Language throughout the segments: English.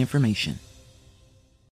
information.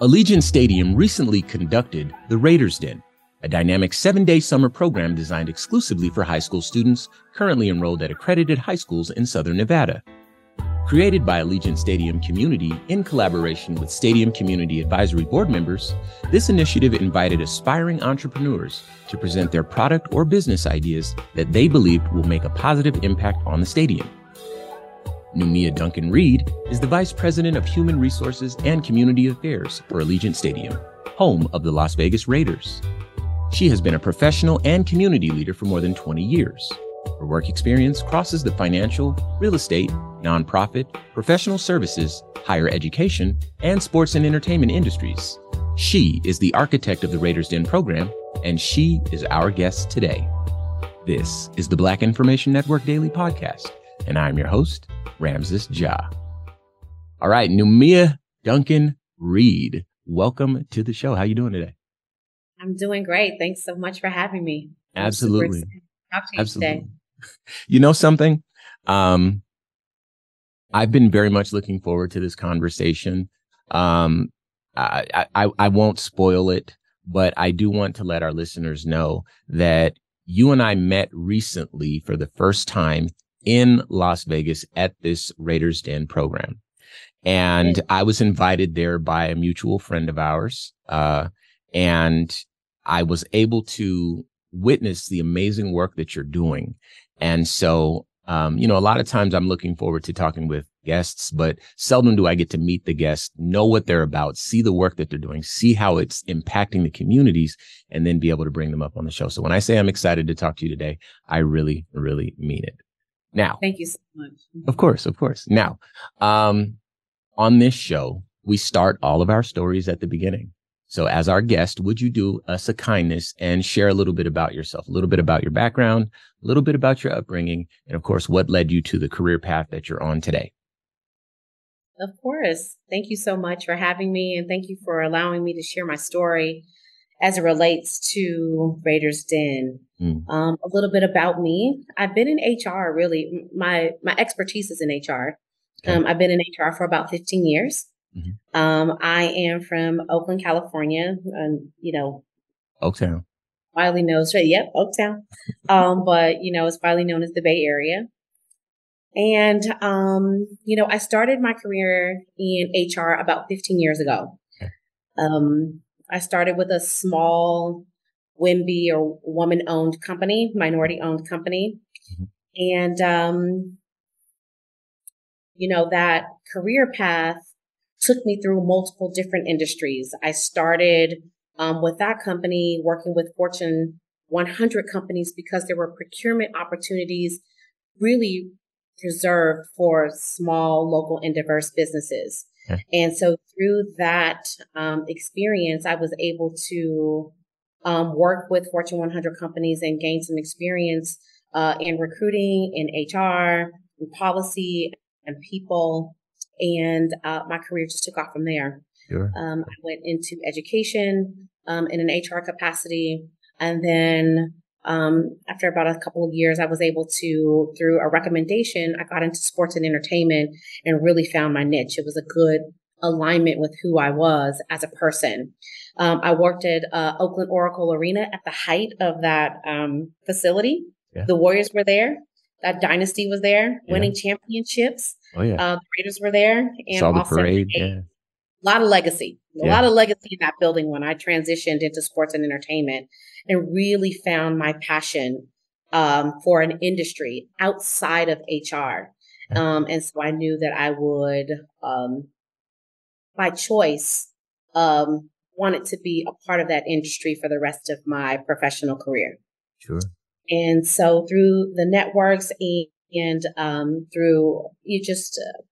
Allegiant Stadium recently conducted the Raiders Den, a dynamic seven day summer program designed exclusively for high school students currently enrolled at accredited high schools in Southern Nevada. Created by Allegiant Stadium Community in collaboration with Stadium Community Advisory Board members, this initiative invited aspiring entrepreneurs to present their product or business ideas that they believed will make a positive impact on the stadium. Neumiia Duncan Reed is the Vice President of Human Resources and Community Affairs for Allegiant Stadium, home of the Las Vegas Raiders. She has been a professional and community leader for more than 20 years. Her work experience crosses the financial, real estate, nonprofit, professional services, higher education, and sports and entertainment industries. She is the architect of the Raiders Den program, and she is our guest today. This is the Black Information Network Daily Podcast, and I'm your host, Ramses Ja. All right, Neumiia Duncan Reed, welcome to the show. How you doing today? I'm doing great. Thanks so much for having me. Absolutely. You Absolutely. Today. You know something? Um, I've been very much looking forward to this conversation. Um, I, I, I won't spoil it, but I do want to let our listeners know that you and I met recently for the first time in Las Vegas at this Raiders Den program. And I was invited there by a mutual friend of ours. Uh, and I was able to witness the amazing work that you're doing. And so, um, you know, a lot of times I'm looking forward to talking with guests, but seldom do I get to meet the guests, know what they're about, see the work that they're doing, see how it's impacting the communities, and then be able to bring them up on the show. So when I say I'm excited to talk to you today, I really, really mean it. Now, thank you so much. Of course, of course. Now, um, on this show, we start all of our stories at the beginning. So as our guest, would you do us a kindness and share a little bit about yourself, a little bit about your background, a little bit about your upbringing, and of course, what led you to the career path that you're on today? Of course. Thank you so much for having me and thank you for allowing me to share my story as it relates to Raiders Den. Mm. Um, a little bit about me. I've been in HR really. My my expertise is in HR. Okay. Um, I've been in HR for about 15 years. Mm-hmm. Um, I am from Oakland, California, and you know, Oaktown. Widely known, right? yep, Oaktown. um, but you know, it's widely known as the Bay Area. And um, you know, I started my career in HR about 15 years ago. Okay. Um, I started with a small WIMBY or woman owned company, minority owned company. Mm-hmm. And, um, you know, that career path took me through multiple different industries. I started um, with that company working with Fortune 100 companies because there were procurement opportunities really reserved for small, local, and diverse businesses. Okay. And so through that um, experience, I was able to um, work with Fortune 100 companies and gain some experience uh, in recruiting, in HR, in policy, and people. And uh, my career just took off from there. Sure. Um, I went into education um, in an HR capacity. And then um, after about a couple of years, I was able to, through a recommendation, I got into sports and entertainment and really found my niche. It was a good alignment with who I was as a person. Um, I worked at uh, Oakland Oracle Arena at the height of that um, facility. Yeah. The Warriors were there. That dynasty was there, Yeah. winning championships. Oh yeah. Uh, the Raiders were there, and Saw the parade. a Yeah. lot of legacy, a Yeah. lot of legacy in that building when I transitioned into sports and entertainment and really found my passion um, for an industry outside of HR. Um, and so I knew that I would, um, by choice, um, wanted to be a part of that industry for the rest of my professional career. Sure. And so through the networks and, and um, through you just uh,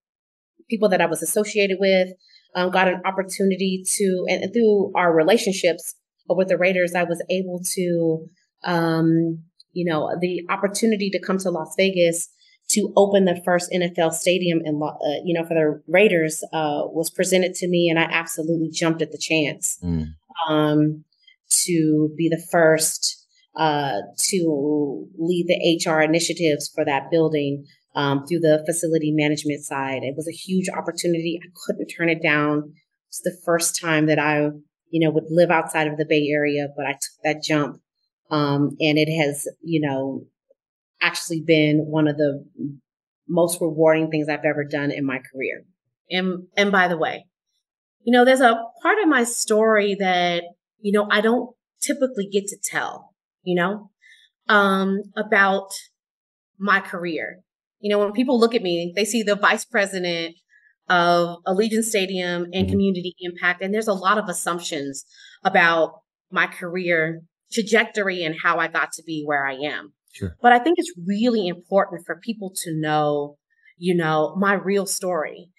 people that I was associated with, um, got an opportunity to, and, and through our relationships with the Raiders, I was able to, um, you know, the opportunity to come to Las Vegas to open the first NFL stadium in, Lo- uh, you know, for the Raiders uh, was presented to me, and I absolutely jumped at the chance Mm. um, to be the first uh, to lead the HR initiatives for that building um, through the facility management side. It was a huge opportunity. I couldn't turn it down. It's the first time that I, you know, would live outside of the Bay Area, but I took that jump. Um, and it has, you know, actually been one of the most rewarding things I've ever done in my career. And, and by the way, you know, there's a part of my story that, you know, I don't typically get to tell, you know, um, about my career. You know, when people look at me, they see the vice president of Allegiant Stadium and Mhm. community impact. And there's a lot of assumptions about my career trajectory and how I got to be where I am. Sure. But I think it's really important for people to know, you know, my real story.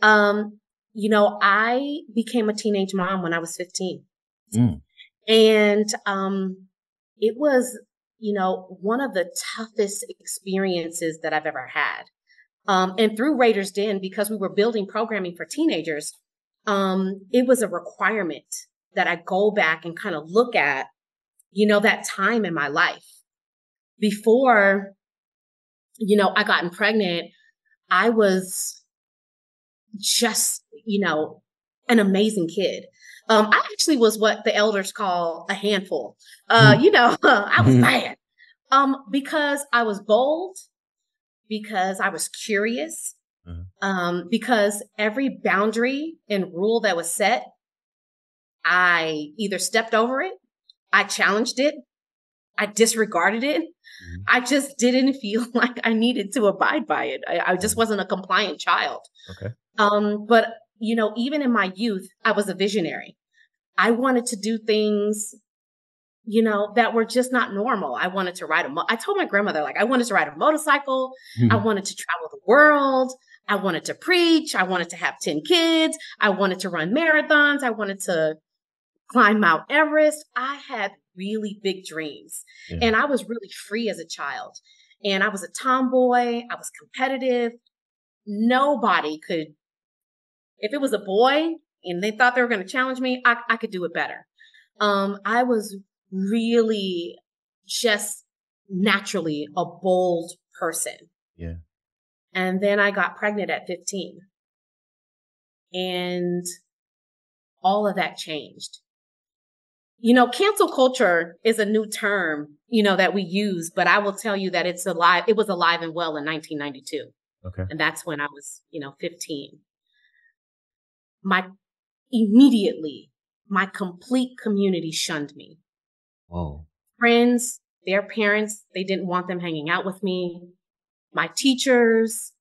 Um, you know, I became a teenage mom when I was 15. Mm. And um, it was, you know, one of the toughest experiences that I've ever had. Um, and through Raiders Den, because we were building programming for teenagers, um, it was a requirement that I go back and kind of look at, you know, that time in my life before, you know, I gotten pregnant. I was just, you know, an amazing kid. Um, I actually was what the elders call a handful. Uh, you know, I was Mhm. bad. Um, because I was bold, because I was curious, Mhm. um, because every boundary and rule that was set, I either stepped over it, I challenged it, I disregarded it. Mhm. I just didn't feel like I needed to abide by it. I, I just wasn't a compliant child. Okay. Um, but you know, even in my youth, I was a visionary. I wanted to do things, you know, that were just not normal. I wanted to ride a mo- I told my grandmother, like, I wanted to ride a motorcycle. Hmm. I wanted to travel the world. I wanted to preach. I wanted to have 10 kids. I wanted to run marathons. I wanted to climb Mount Everest. I had really big dreams Yeah. and I was really free as a child. And I was a tomboy. I was competitive. Nobody could, if it was a boy and they thought they were going to challenge me, I, I could do it better. Um, I was really just naturally a bold person. Yeah. And then I got pregnant at 15. And all of that changed. You know, cancel culture is a new term, you know, that we use, but I will tell you that it's alive. It was alive and well in 1992. Okay. And that's when I was, you know, 15. My immediately, my complete community shunned me. Whoa. Friends, their parents, they didn't want them hanging out with me. My teachers,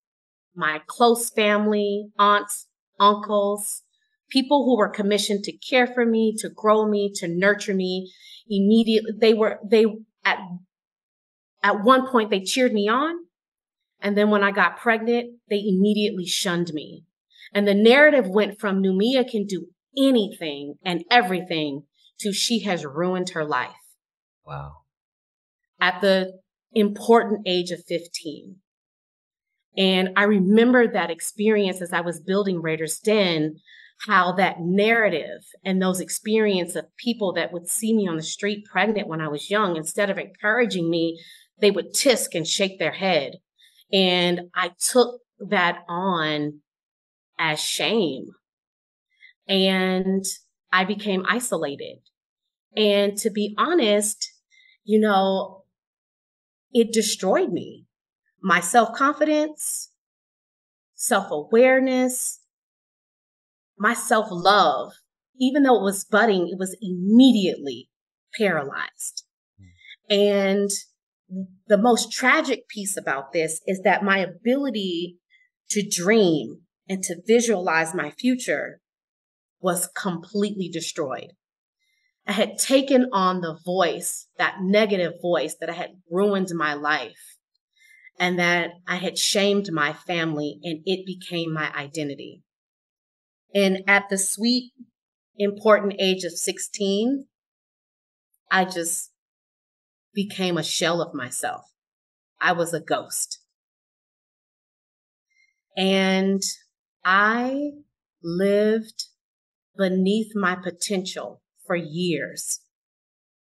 my close family, aunts, uncles, people who were commissioned to care for me, to grow me, to nurture me. Immediately, they were, they, at, at one point, they cheered me on. And then when I got pregnant, they immediately shunned me. And the narrative went from Neumiia can do anything and everything to she has ruined her life Wow. at the important age of 15. And I remember that experience as I was building Raiders Den, how that narrative and those experience of people that would see me on the street pregnant when I was young, instead of encouraging me, they would tisk and shake their head. And I took that on as shame. And I became isolated. And to be honest, you know, it destroyed me. My self confidence, self awareness, my self love, even though it was budding, it was immediately paralyzed. And the most tragic piece about this is that my ability to dream and to visualize my future was completely destroyed. I had taken on the voice, that negative voice that I had ruined my life and that I had shamed my family and it became my identity. And at the sweet, important age of 16, I just became a shell of myself. I was a ghost. And I lived beneath my potential for years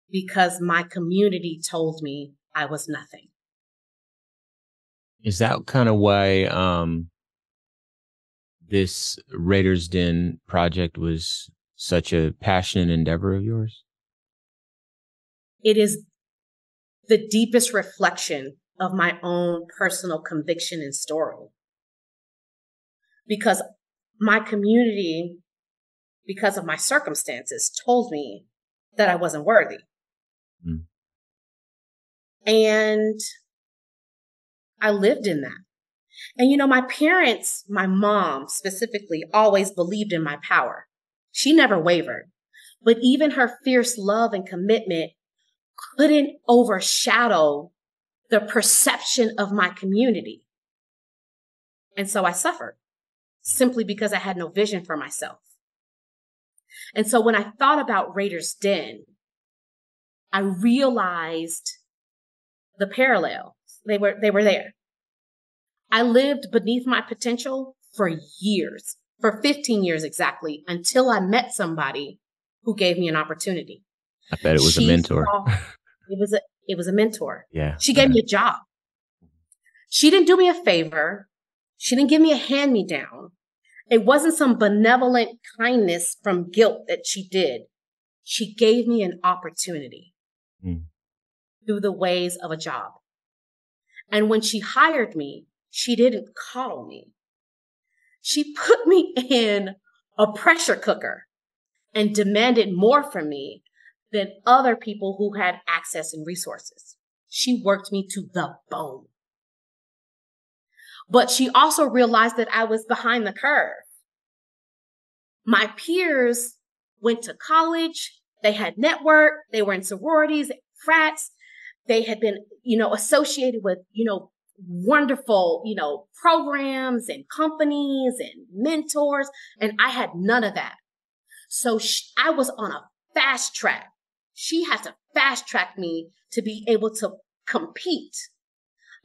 because my community told me I was nothing. Is that kind of why um, this Raiders Den project was such a passionate endeavor of yours? It is the deepest reflection of my own personal conviction and story. Because my community because of my circumstances, told me that I wasn't worthy. Mm. And I lived in that. And you know, my parents, my mom specifically, always believed in my power. She never wavered. But even her fierce love and commitment couldn't overshadow the perception of my community. And so I suffered simply because I had no vision for myself. And so when I thought about Raiders Den, I realized the parallel. They were they were there. I lived beneath my potential for years, for 15 years exactly, until I met somebody who gave me an opportunity. I bet it was she a mentor. Saw, it was a it was a mentor. Yeah. She gave me a job. She didn't do me a favor. She didn't give me a hand me down. It wasn't some benevolent kindness from guilt that she did. She gave me an opportunity mm. through the ways of a job. And when she hired me, she didn't coddle me. She put me in a pressure cooker and demanded more from me than other people who had access and resources. She worked me to the bone. But she also realized that I was behind the curve. My peers went to college, they had network, they were in sororities, frats, they had been, you know, associated with, you know, wonderful, you know, programs and companies and mentors. And I had none of that. So I was on a fast track. She had to fast track me to be able to compete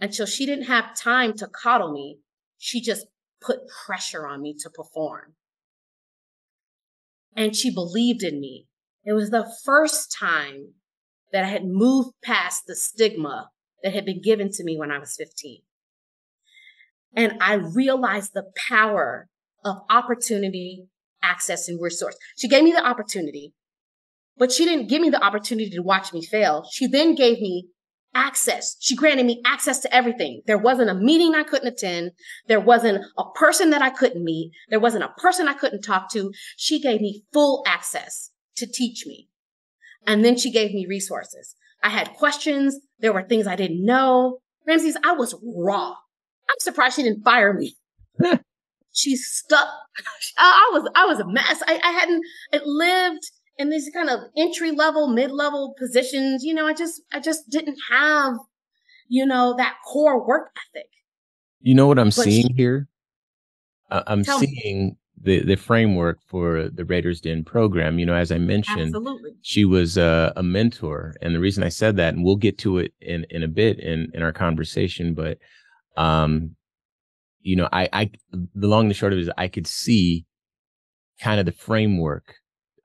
until she didn't have time to coddle me. She just put pressure on me to perform. And she believed in me. It was the first time that I had moved past the stigma that had been given to me when I was 15. And I realized the power of opportunity, access, and resource. She gave me the opportunity, but she didn't give me the opportunity to watch me fail. She then gave me access. She granted me access to everything. There wasn't a meeting I couldn't attend. There wasn't a person that I couldn't meet. There wasn't a person I couldn't talk to. She gave me full access to teach me. And then she gave me resources. I had questions. There were things I didn't know. Ramses, I was raw. I'm surprised she didn't fire me. she stuck. I was, I was a mess. I, I hadn't it lived in these kind of entry level, mid level positions, you know, I just, I just didn't have, you know, that core work ethic. You know what I'm but seeing she, here? I'm seeing me. the the framework for the Raiders Den program. You know, as I mentioned, Absolutely. she was a, a mentor, and the reason I said that, and we'll get to it in in a bit in in our conversation, but um, you know, I, I, the long and the short of it is I could see kind of the framework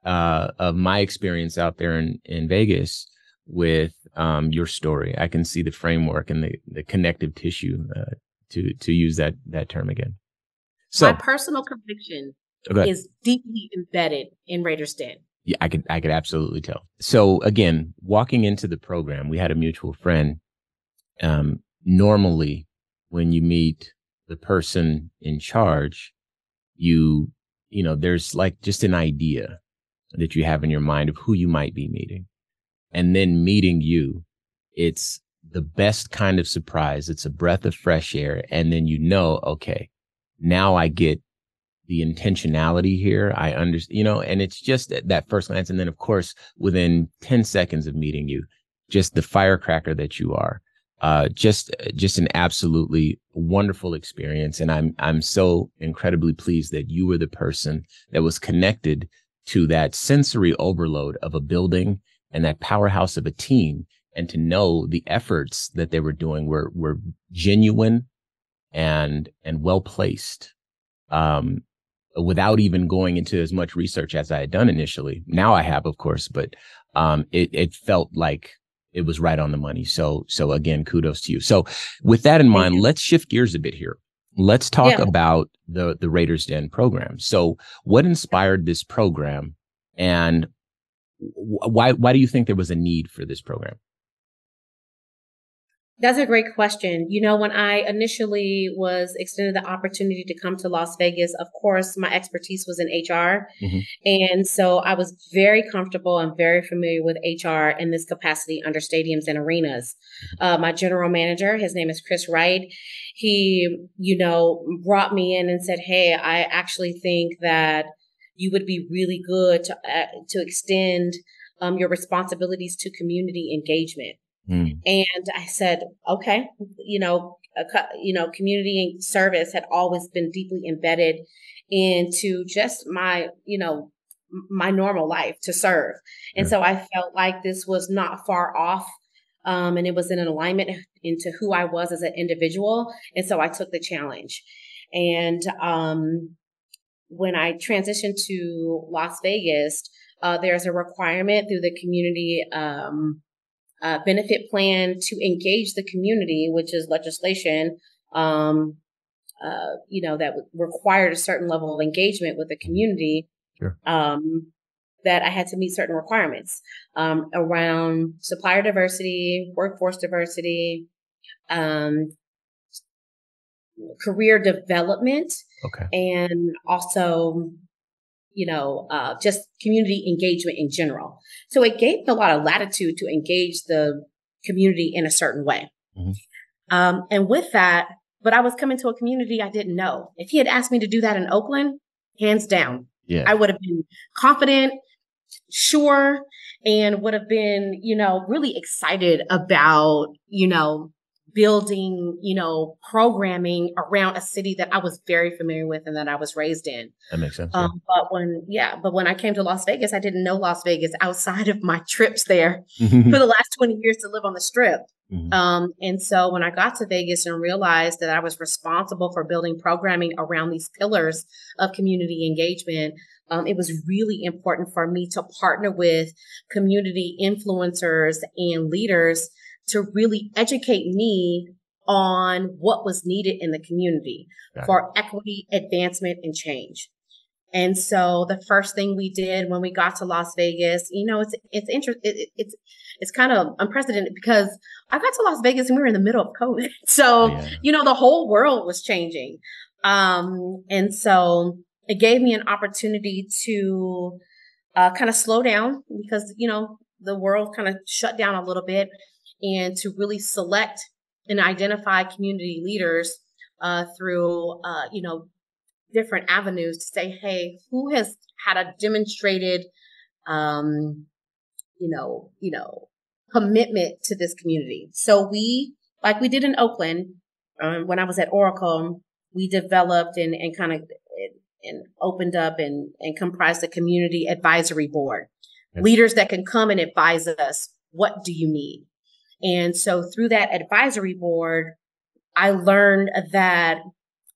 uh, of my experience out there in, in Vegas with um, your story. I can see the framework and the, the connective tissue uh, to to use that that term again. So my personal conviction okay. is deeply embedded in Raiders Den. Yeah, I could I could absolutely tell. So again, walking into the program, we had a mutual friend. Um, normally, when you meet the person in charge, you you know there's like just an idea that you have in your mind of who you might be meeting, and then meeting you, it's the best kind of surprise. It's a breath of fresh air, and then you know, okay, now I get the intentionality here. I understand, you know, and it's just at that first glance. And then, of course, within 10 seconds of meeting you, just the firecracker that you are. Uh, just, just an absolutely wonderful experience. And I'm, I'm so incredibly pleased that you were the person that was connected to that sensory overload of a building and that powerhouse of a team. And to know the efforts that they were doing were, were genuine and, and well placed. Um, without even going into as much research as I had done initially. Now I have, of course, but um, it, it felt like it was right on the money. So, so again, kudos to you. So with that in mind, let's shift gears a bit here. Let's talk yeah. about the, the Raiders Den program. So what inspired this program and why, why do you think there was a need for this program? That's a great question. You know, when I initially was extended the opportunity to come to Las Vegas, of course, my expertise was in HR. Mm-hmm. And so I was very comfortable and very familiar with HR in this capacity under stadiums and arenas. Mm-hmm. Uh, my general manager, his name is Chris Wright. He, you know, brought me in and said, Hey, I actually think that you would be really good to, uh, to extend um, your responsibilities to community engagement. Mm. And I said, okay, you know, you know, community service had always been deeply embedded into just my, you know, my normal life to serve. And so I felt like this was not far off. Um, and it was in an alignment into who I was as an individual. And so I took the challenge. And um, when I transitioned to Las Vegas, uh, there's a requirement through the community um, uh, benefit plan to engage the community, which is legislation, um, uh, you know, that required a certain level of engagement with the community. Sure. Um, that I had to meet certain requirements um, around supplier diversity, workforce diversity, um, career development, okay. and also you know, uh, just community engagement in general. So it gave me a lot of latitude to engage the community in a certain way. Mm-hmm. Um, and with that, but I was coming to a community I didn't know. If he had asked me to do that in Oakland, hands down, yeah. I would have been confident, sure, and would have been, you know, really excited about, you know, building, you know, programming around a city that I was very familiar with and that I was raised in. That makes sense. Um, yeah. But when, yeah, but when I came to Las Vegas, I didn't know Las Vegas outside of my trips there for the last 20 years to live on the strip. Mm-hmm. Um, and so when I got to Vegas and realized that I was responsible for building programming around these pillars of community engagement, um, it was really important for me to partner with community influencers and leaders to really educate me on what was needed in the community for it. equity, advancement, and change. And so the first thing we did when we got to Las Vegas, you know, it's it's interesting. It, it's it's kind of unprecedented because I got to Las Vegas and we were in the middle of COVID, so yeah. you know the whole world was changing, um, and so it gave me an opportunity to uh, kind of slow down because you know the world kind of shut down a little bit and to really select and identify community leaders uh, through, uh, you know, different avenues to say, hey, who has had a demonstrated, um, you know, you know, commitment to this community. So we, like we did in Oakland, um, when I was at Oracle, we developed and, and kind of and opened up and, and comprised a community advisory board. Leaders that can come and advise us. What do you need? And so through that advisory board, I learned that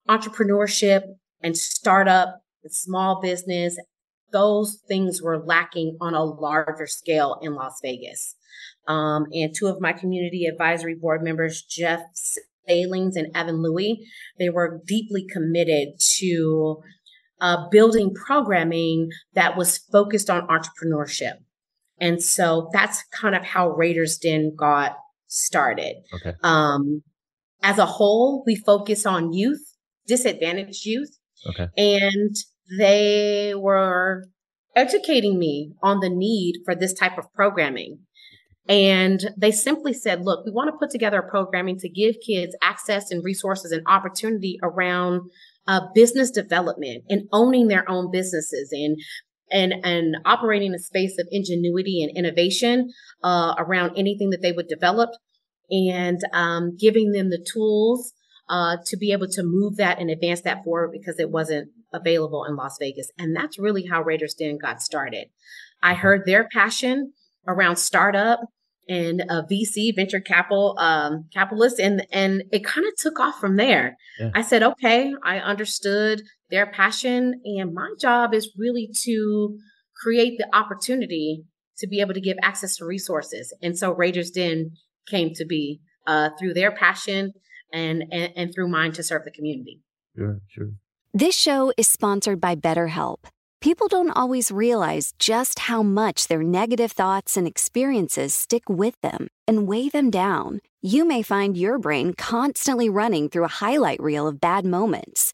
entrepreneurship and startup and small business, those things were lacking on a larger scale in Las Vegas. Um, and two of my community advisory board members, Jeff Salings and Evan Louie, they were deeply committed to uh, building programming that was focused on entrepreneurship. And so that's kind of how Raiders Den got started. Okay. Um, as a whole, we focus on youth, disadvantaged youth. Okay. And they were educating me on the need for this type of programming. And they simply said, look, we want to put together a programming to give kids access and resources and opportunity around uh, business development and owning their own businesses and and and operating a space of ingenuity and innovation uh, around anything that they would develop and um, giving them the tools uh, to be able to move that and advance that forward because it wasn't available in Las Vegas. And that's really how Raiders Den got started. I heard their passion around startup and a VC venture capital um, capitalist, and and it kind of took off from there. Yeah. I said, okay, I understood their passion, and my job is really to create the opportunity to be able to give access to resources. And so Raiders Den came to be uh, through their passion and, and and through mine to serve the community. Sure, sure. This show is sponsored by BetterHelp. People don't always realize just how much their negative thoughts and experiences stick with them and weigh them down. You may find your brain constantly running through a highlight reel of bad moments.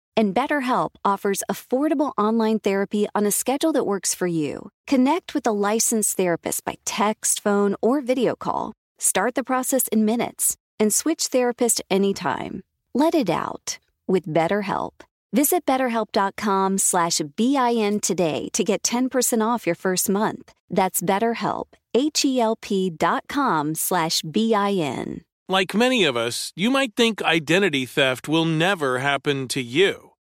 And BetterHelp offers affordable online therapy on a schedule that works for you. Connect with a licensed therapist by text, phone, or video call. Start the process in minutes and switch therapist anytime. Let it out with BetterHelp. Visit betterhelp.com slash BIN today to get 10% off your first month. That's BetterHelp, H-E-L-P dot com slash B-I-N. Like many of us, you might think identity theft will never happen to you.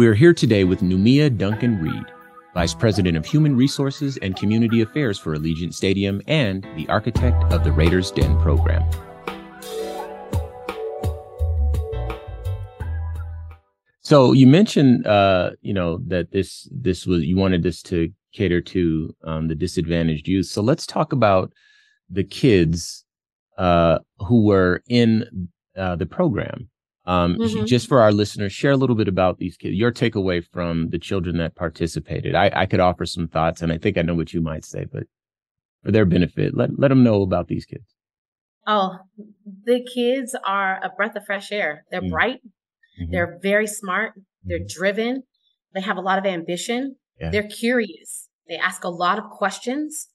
We are here today with Neumiia Duncan Reed, Vice President of Human Resources and Community Affairs for Allegiant Stadium and the architect of the Raiders Den program. So you mentioned, uh, you know, that this this was you wanted this to cater to um, the disadvantaged youth. So let's talk about the kids uh, who were in uh, the program. Um, mm-hmm. Just for our listeners, share a little bit about these kids. Your takeaway from the children that participated. I, I could offer some thoughts, and I think I know what you might say, but for their benefit, let let them know about these kids. Oh, the kids are a breath of fresh air. They're mm-hmm. bright. Mm-hmm. They're very smart. They're mm-hmm. driven. They have a lot of ambition. Yeah. They're curious. They ask a lot of questions.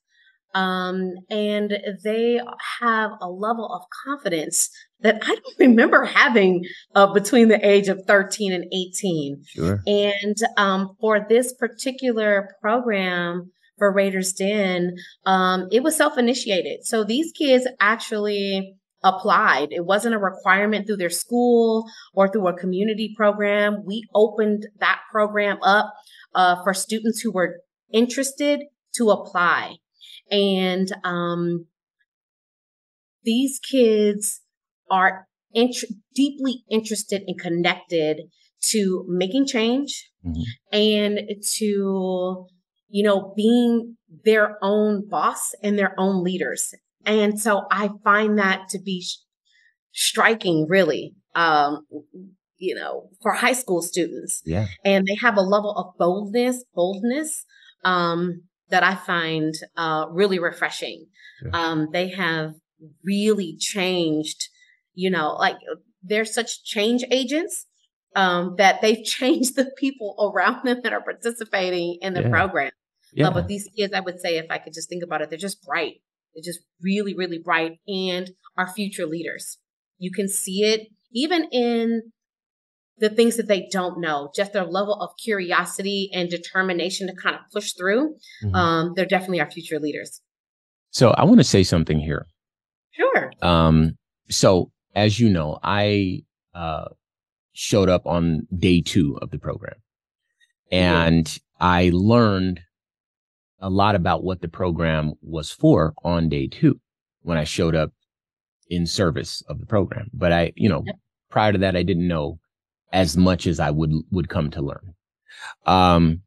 Um, and they have a level of confidence that I don't remember having uh, between the age of 13 and 18. Sure. And um, for this particular program for Raiders Den, um, it was self initiated. So these kids actually applied. It wasn't a requirement through their school or through a community program. We opened that program up uh, for students who were interested to apply. And um, these kids are int- deeply interested and connected to making change mm-hmm. and to, you know, being their own boss and their own leaders. And so I find that to be sh- striking, really, um, you know, for high school students. Yeah. And they have a level of boldness, boldness, um, that I find uh, really refreshing. Sure. Um, they have really changed, you know, like they're such change agents um, that they've changed the people around them that are participating in the yeah. program. Yeah. Uh, but these kids, I would say, if I could just think about it, they're just bright. They're just really, really bright and are future leaders. You can see it even in the things that they don't know, just their level of curiosity and determination to kind of push through. Mm-hmm. Um, they're definitely our future leaders. So I want to say something here. Sure. Um, so as you know, I uh, showed up on day two of the program, and mm-hmm. I learned a lot about what the program was for on day two when I showed up in service of the program. But I, you know, yep. prior to that, I didn't know as much as I would would come to learn. Um,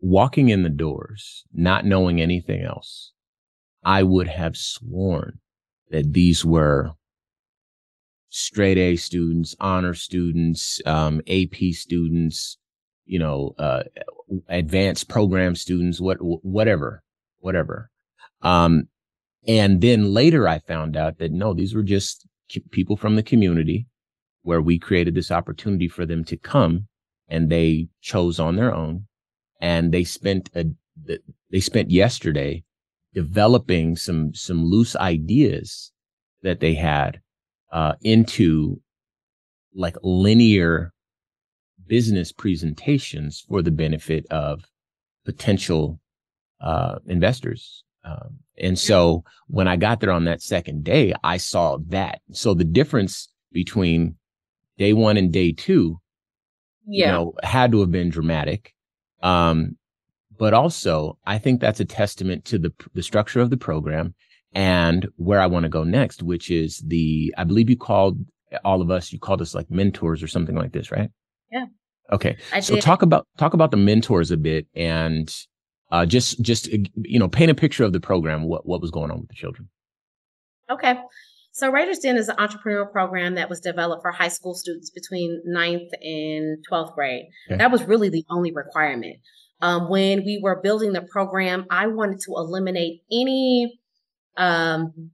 walking in the doors, not knowing anything else, I would have sworn that these were straight A students, honor students, um, AP students, you know, uh, advanced program students, what, whatever, whatever. Um, and then later I found out that no, these were just people from the community where we created this opportunity for them to come and they chose on their own and they spent a they spent yesterday developing some some loose ideas that they had uh, into like linear business presentations for the benefit of potential uh, investors. Um, and so when I got there on that second day, I saw that. So the difference between day one and day two, yeah. you know, had to have been dramatic. Um, but also I think that's a testament to the, the structure of the program and where I want to go next, which is the, I believe you called all of us, you called us like mentors or something like this, right? Yeah. Okay. I so did. talk about, talk about the mentors a bit and, uh, just, just, you know, paint a picture of the program, what, what was going on with the children. Okay. So Raiders Den is an entrepreneurial program that was developed for high school students between 9th and 12th grade. Okay. That was really the only requirement. Um, when we were building the program, I wanted to eliminate any um,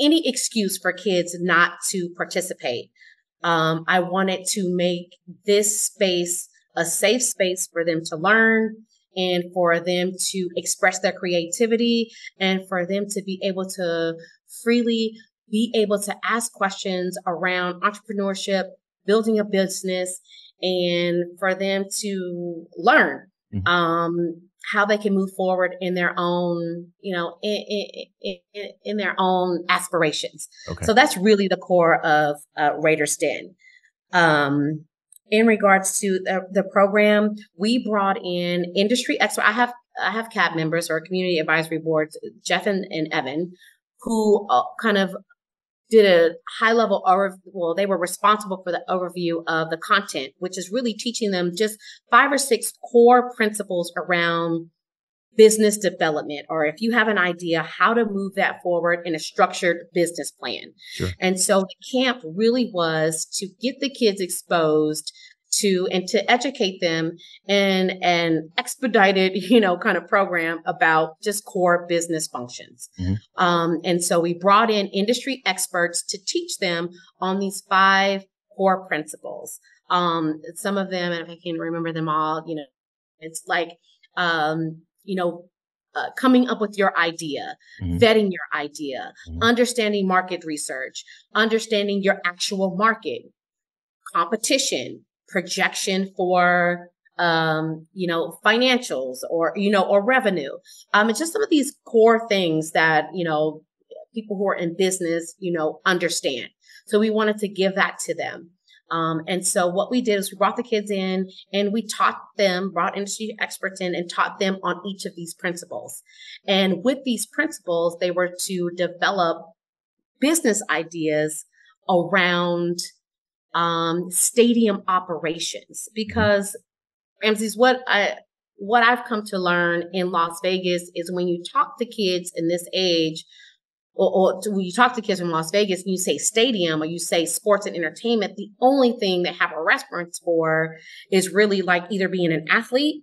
any excuse for kids not to participate. Um, I wanted to make this space a safe space for them to learn and for them to express their creativity and for them to be able to freely be able to ask questions around entrepreneurship, building a business, and for them to learn mm-hmm. um, how they can move forward in their own, you know, in, in, in, in their own aspirations. Okay. So that's really the core of uh, Raiders Den. Um, in regards to the, the program, we brought in industry experts. I have I have CAB members or community advisory boards, Jeff and, and Evan, who uh, kind of did a high level overview. Well, they were responsible for the overview of the content, which is really teaching them just five or six core principles around business development, or if you have an idea, how to move that forward in a structured business plan. Sure. And so the camp really was to get the kids exposed to and to educate them in an expedited, you know, kind of program about just core business functions. Mm-hmm. Um, and so we brought in industry experts to teach them on these five core principles. Um, some of them, and if I can remember them all, you know, it's like, um, you know, uh, coming up with your idea, mm-hmm. vetting your idea, mm-hmm. understanding market research, understanding your actual market, competition, projection for um, you know, financials or, you know, or revenue. Um, it's just some of these core things that, you know, people who are in business, you know, understand. So we wanted to give that to them. Um, and so what we did is we brought the kids in and we taught them, brought industry experts in and taught them on each of these principles. And with these principles, they were to develop business ideas around um, stadium operations because Ramses, what I what I've come to learn in Las Vegas is when you talk to kids in this age, or, or when you talk to kids from Las Vegas and you say stadium or you say sports and entertainment, the only thing they have a reference for is really like either being an athlete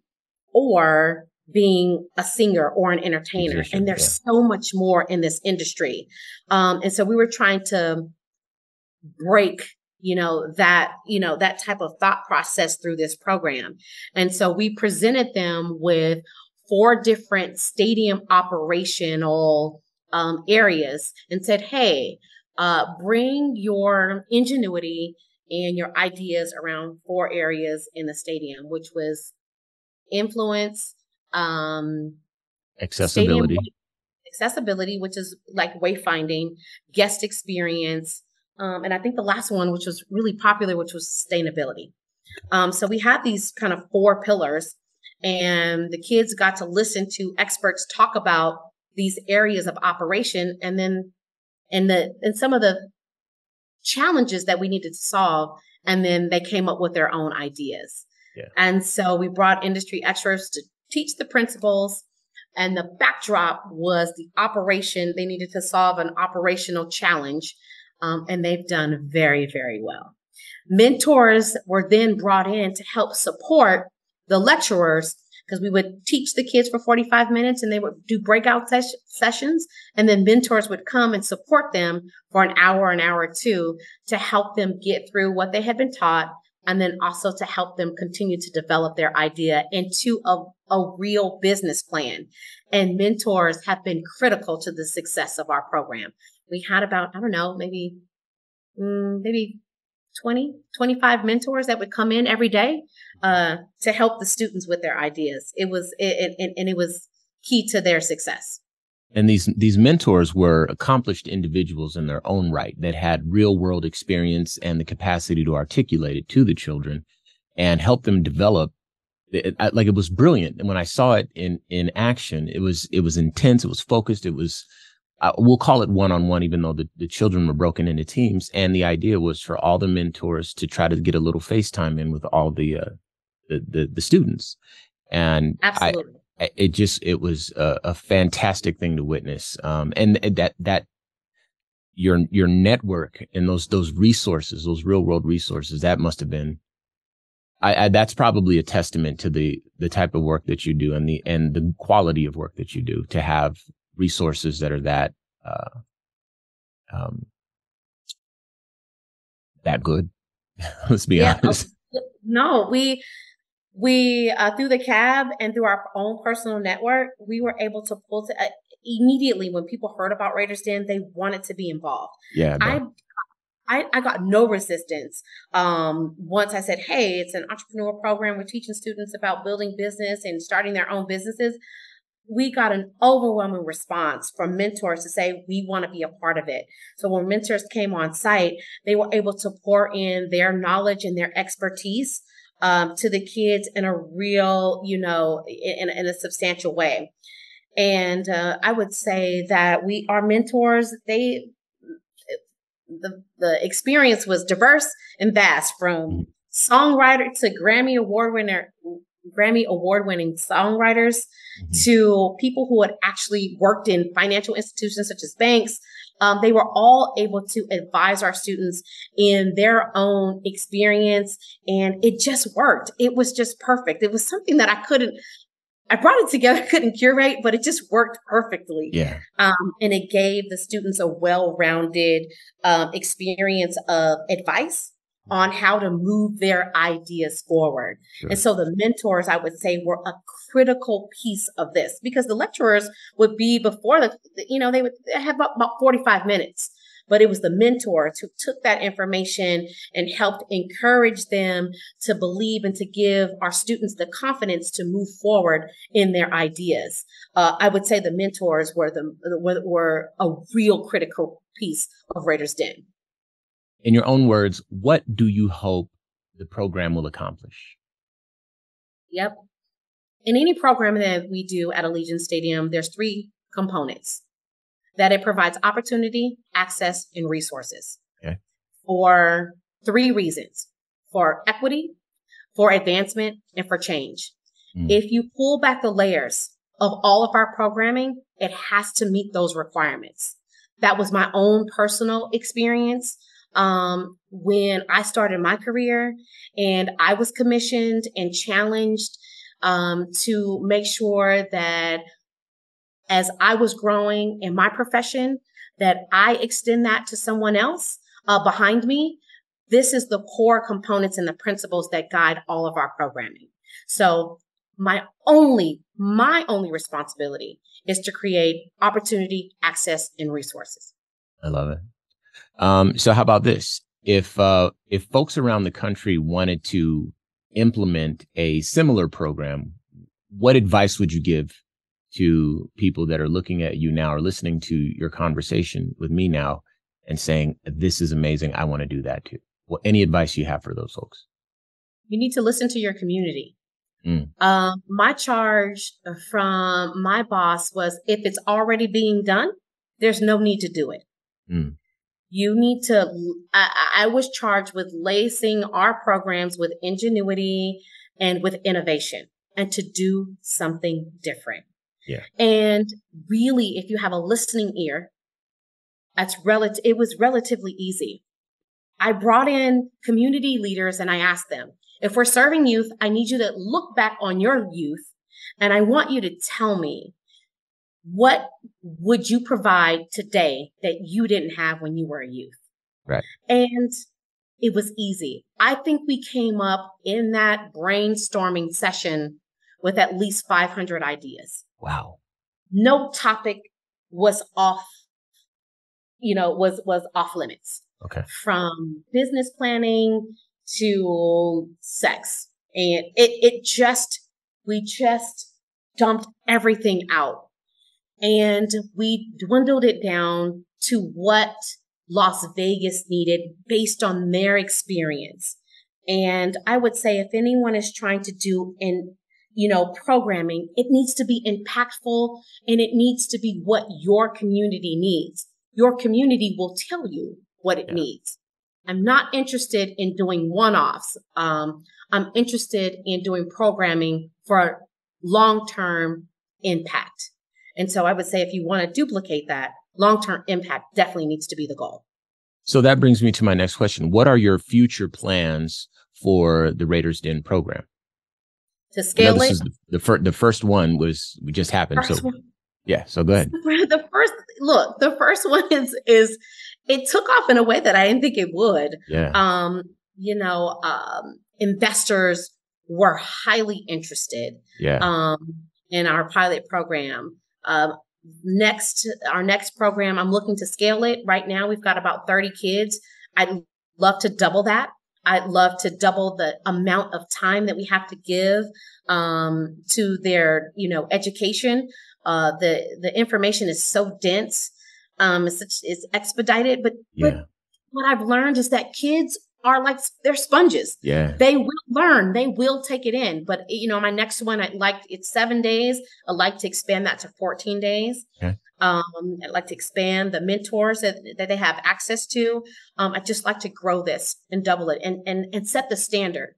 or being a singer or an entertainer. And there's so much more in this industry. Um, and so we were trying to break you know that you know that type of thought process through this program. And so we presented them with four different stadium operational um, areas and said hey uh, bring your ingenuity and your ideas around four areas in the stadium which was influence um, accessibility. accessibility which is like wayfinding guest experience um, and I think the last one, which was really popular, which was sustainability. Um, so we had these kind of four pillars, and the kids got to listen to experts talk about these areas of operation, and then and the and some of the challenges that we needed to solve, and then they came up with their own ideas. Yeah. And so we brought industry experts to teach the principles. And the backdrop was the operation. They needed to solve an operational challenge um, and they've done very, very well. Mentors were then brought in to help support the lecturers because we would teach the kids for 45 minutes and they would do breakout ses- sessions. And then mentors would come and support them for an hour, an hour or two to help them get through what they had been taught. And then also to help them continue to develop their idea into a, a real business plan. And mentors have been critical to the success of our program we had about, I don't know, maybe, mm, maybe 20, 25 mentors that would come in every day uh, to help the students with their ideas. It was, it, it, and it was key to their success. And these these mentors were accomplished individuals in their own right that had real world experience and the capacity to articulate it to the children and help them develop it, like it was brilliant and when i saw it in in action it was it was intense it was focused it was uh, we'll call it one on one, even though the, the children were broken into teams. And the idea was for all the mentors to try to get a little FaceTime in with all the, uh, the, the, the, students. And absolutely. I, it just, it was a, a fantastic thing to witness. Um, and that, that, your, your network and those, those resources, those real world resources, that must have been I, I, that's probably a testament to the the type of work that you do and the and the quality of work that you do to have resources that are that uh, um, that good. Let's be yeah, honest. No, we we uh, through the cab and through our own personal network, we were able to pull to uh, immediately when people heard about Raiders Den, they wanted to be involved. Yeah, I I, I got no resistance um, once I said, hey, it's an entrepreneur program. We're teaching students about building business and starting their own businesses we got an overwhelming response from mentors to say we want to be a part of it. So when mentors came on site, they were able to pour in their knowledge and their expertise um, to the kids in a real, you know, in, in a substantial way. And uh, I would say that we, our mentors, they, the the experience was diverse and vast, from mm-hmm. songwriter to Grammy award winner, Grammy award winning songwriters mm-hmm. to people who had actually worked in financial institutions such as banks. Um, they were all able to advise our students in their own experience and it just worked. It was just perfect. It was something that I couldn't I brought it together, couldn't curate, but it just worked perfectly. Yeah. Um, and it gave the students a well-rounded um, experience of advice on how to move their ideas forward. Sure. And so the mentors, I would say, were a critical piece of this because the lecturers would be before the, you know, they would have about 45 minutes but it was the mentors who took that information and helped encourage them to believe and to give our students the confidence to move forward in their ideas. Uh, I would say the mentors were the were, were a real critical piece of Raiders Den. In your own words, what do you hope the program will accomplish? Yep. In any program that we do at Allegiant Stadium, there's three components that it provides opportunity, access, and resources okay. for three reasons for equity, for advancement, and for change. Mm. If you pull back the layers of all of our programming, it has to meet those requirements. That was my own personal experience um, when I started my career, and I was commissioned and challenged um, to make sure that as I was growing in my profession, that I extend that to someone else uh, behind me. This is the core components and the principles that guide all of our programming. So my only, my only responsibility is to create opportunity, access, and resources. I love it. Um, so how about this? If, uh, if folks around the country wanted to implement a similar program, what advice would you give to people that are looking at you now or listening to your conversation with me now and saying, this is amazing. I want to do that too. Well, any advice you have for those folks? You need to listen to your community. Mm. Um, my charge from my boss was if it's already being done, there's no need to do it. Mm. You need to, I, I was charged with lacing our programs with ingenuity and with innovation and to do something different. Yeah. And really, if you have a listening ear, that's relative, it was relatively easy. I brought in community leaders and I asked them, if we're serving youth, I need you to look back on your youth and I want you to tell me what would you provide today that you didn't have when you were a youth? Right. And it was easy. I think we came up in that brainstorming session with at least 500 ideas. Wow. No topic was off, you know, was, was off limits. Okay. From business planning to sex. And it, it just, we just dumped everything out and we dwindled it down to what Las Vegas needed based on their experience. And I would say if anyone is trying to do an you know, programming, it needs to be impactful and it needs to be what your community needs. Your community will tell you what it yeah. needs. I'm not interested in doing one-offs. Um, I'm interested in doing programming for long-term impact. And so I would say if you want to duplicate that, long-term impact definitely needs to be the goal. So that brings me to my next question. What are your future plans for the Raiders Den program? to scale it. The, the, fir- the first one was we just happened. First so one. yeah, so go ahead. The first look, the first one is is it took off in a way that I didn't think it would. Yeah. Um, you know, um, investors were highly interested. Yeah. Um, in our pilot program. Um, next, our next program, I'm looking to scale it. Right now, we've got about 30 kids. I'd love to double that. I'd love to double the amount of time that we have to give um, to their, you know, education uh, the the information is so dense. Um, it's it's expedited, but Yeah. but what I've learned is that kids are like they're sponges. Yeah. They will learn. They will take it in. But you know, my next one, I like it's seven days. I'd like to expand that to 14 days. Okay. Um, I'd like to expand the mentors that, that they have access to. Um, I just like to grow this and double it and and and set the standard.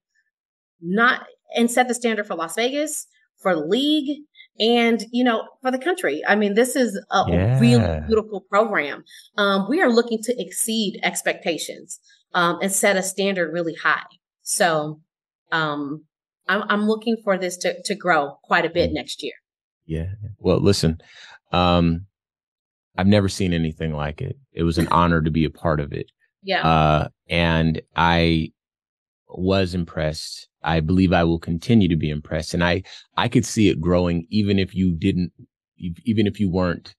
Not and set the standard for Las Vegas, for the league, and you know, for the country. I mean, this is a, a really beautiful program. Um, we are looking to exceed expectations um, and set a standard really high. So um, I'm, I'm looking for this to, to grow quite a bit next year. Yeah. Well, listen, um, I've never seen anything like it. It was an honor to be a part of it. Yeah. Uh, and I was impressed. I believe I will continue to be impressed. And I, I could see it growing even if you didn't, even if you weren't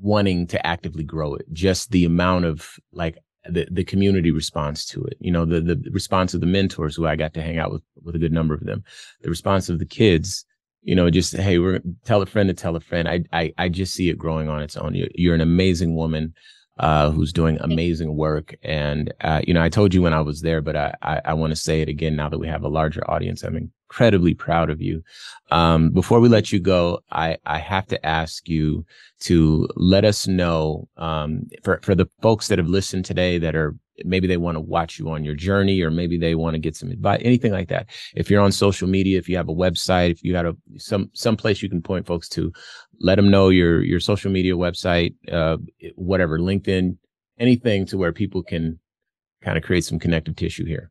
wanting to actively grow it, just the amount of like the, the community response to it, you know, the, the response of the mentors who I got to hang out with, with a good number of them, the response of the kids, you know, just, Hey, we're tell a friend to tell a friend. I, I, I just see it growing on its own. You're, you're an amazing woman uh, who's doing amazing work. And, uh, you know, I told you when I was there, but I, I, I want to say it again now that we have a larger audience. I'm incredibly proud of you. Um, before we let you go, I, I have to ask you to let us know, um, for, for the folks that have listened today that are, maybe they want to watch you on your journey or maybe they want to get some advice, anything like that. If you're on social media, if you have a website, if you got a, some, some place you can point folks to, let them know your your social media website, uh, whatever, LinkedIn, anything to where people can kind of create some connective tissue here.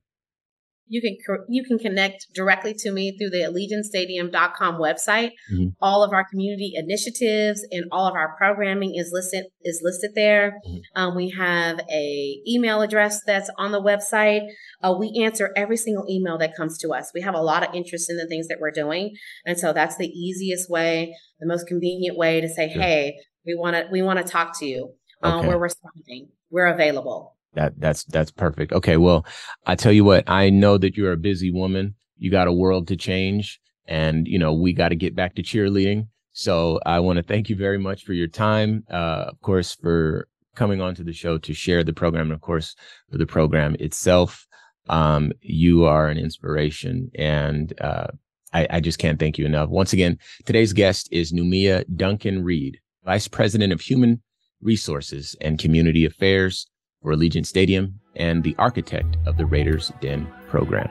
You can you can connect directly to me through the AllegiantStadium.com website. Mhm. All of our community initiatives and all of our programming is listed is listed there. Mhm. Um, we have a email address that's on the website. Uh, we answer every single email that comes to us. We have a lot of interest in the things that we're doing, and so that's the easiest way, the most convenient way to say. "Hey, we want to we want to talk to you. Um, Okay. We're responding. We're available." That that's that's perfect. Okay, well, I tell you what, I know that you're a busy woman. You got a world to change, and you know we got to get back to cheerleading. So I want to thank you very much for your time. Uh, of course, for coming onto the show to share the program, and of course for the program itself. Um, you are an inspiration, and uh, I, I just can't thank you enough. Once again, today's guest is Neumiia Duncan Reed, Vice President of Human Resources and Community Affairs for Allegiant Stadium and the architect of the Raiders Den program.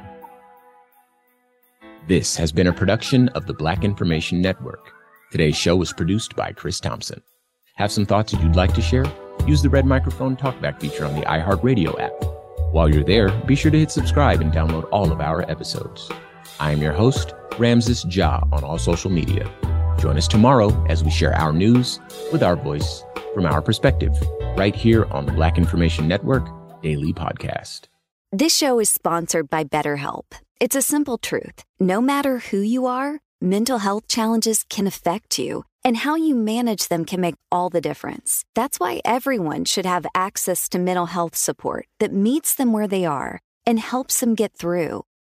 This has been a production of the Black Information Network. Today's show was produced by Chris Thompson. Have some thoughts that you'd like to share? Use the red microphone talkback feature on the iHeartRadio app. While you're there, be sure to hit subscribe and download all of our episodes. I am your host, Ramses Ja, on all social media. Join us tomorrow as we share our news with our voice from our perspective, right here on the Black Information Network Daily Podcast. This show is sponsored by BetterHelp. It's a simple truth. No matter who you are, mental health challenges can affect you, and how you manage them can make all the difference. That's why everyone should have access to mental health support that meets them where they are and helps them get through.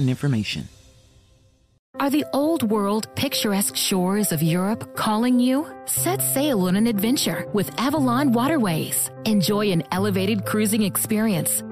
important information. Are the old world picturesque shores of Europe calling you? Set sail on an adventure with Avalon Waterways. Enjoy an elevated cruising experience.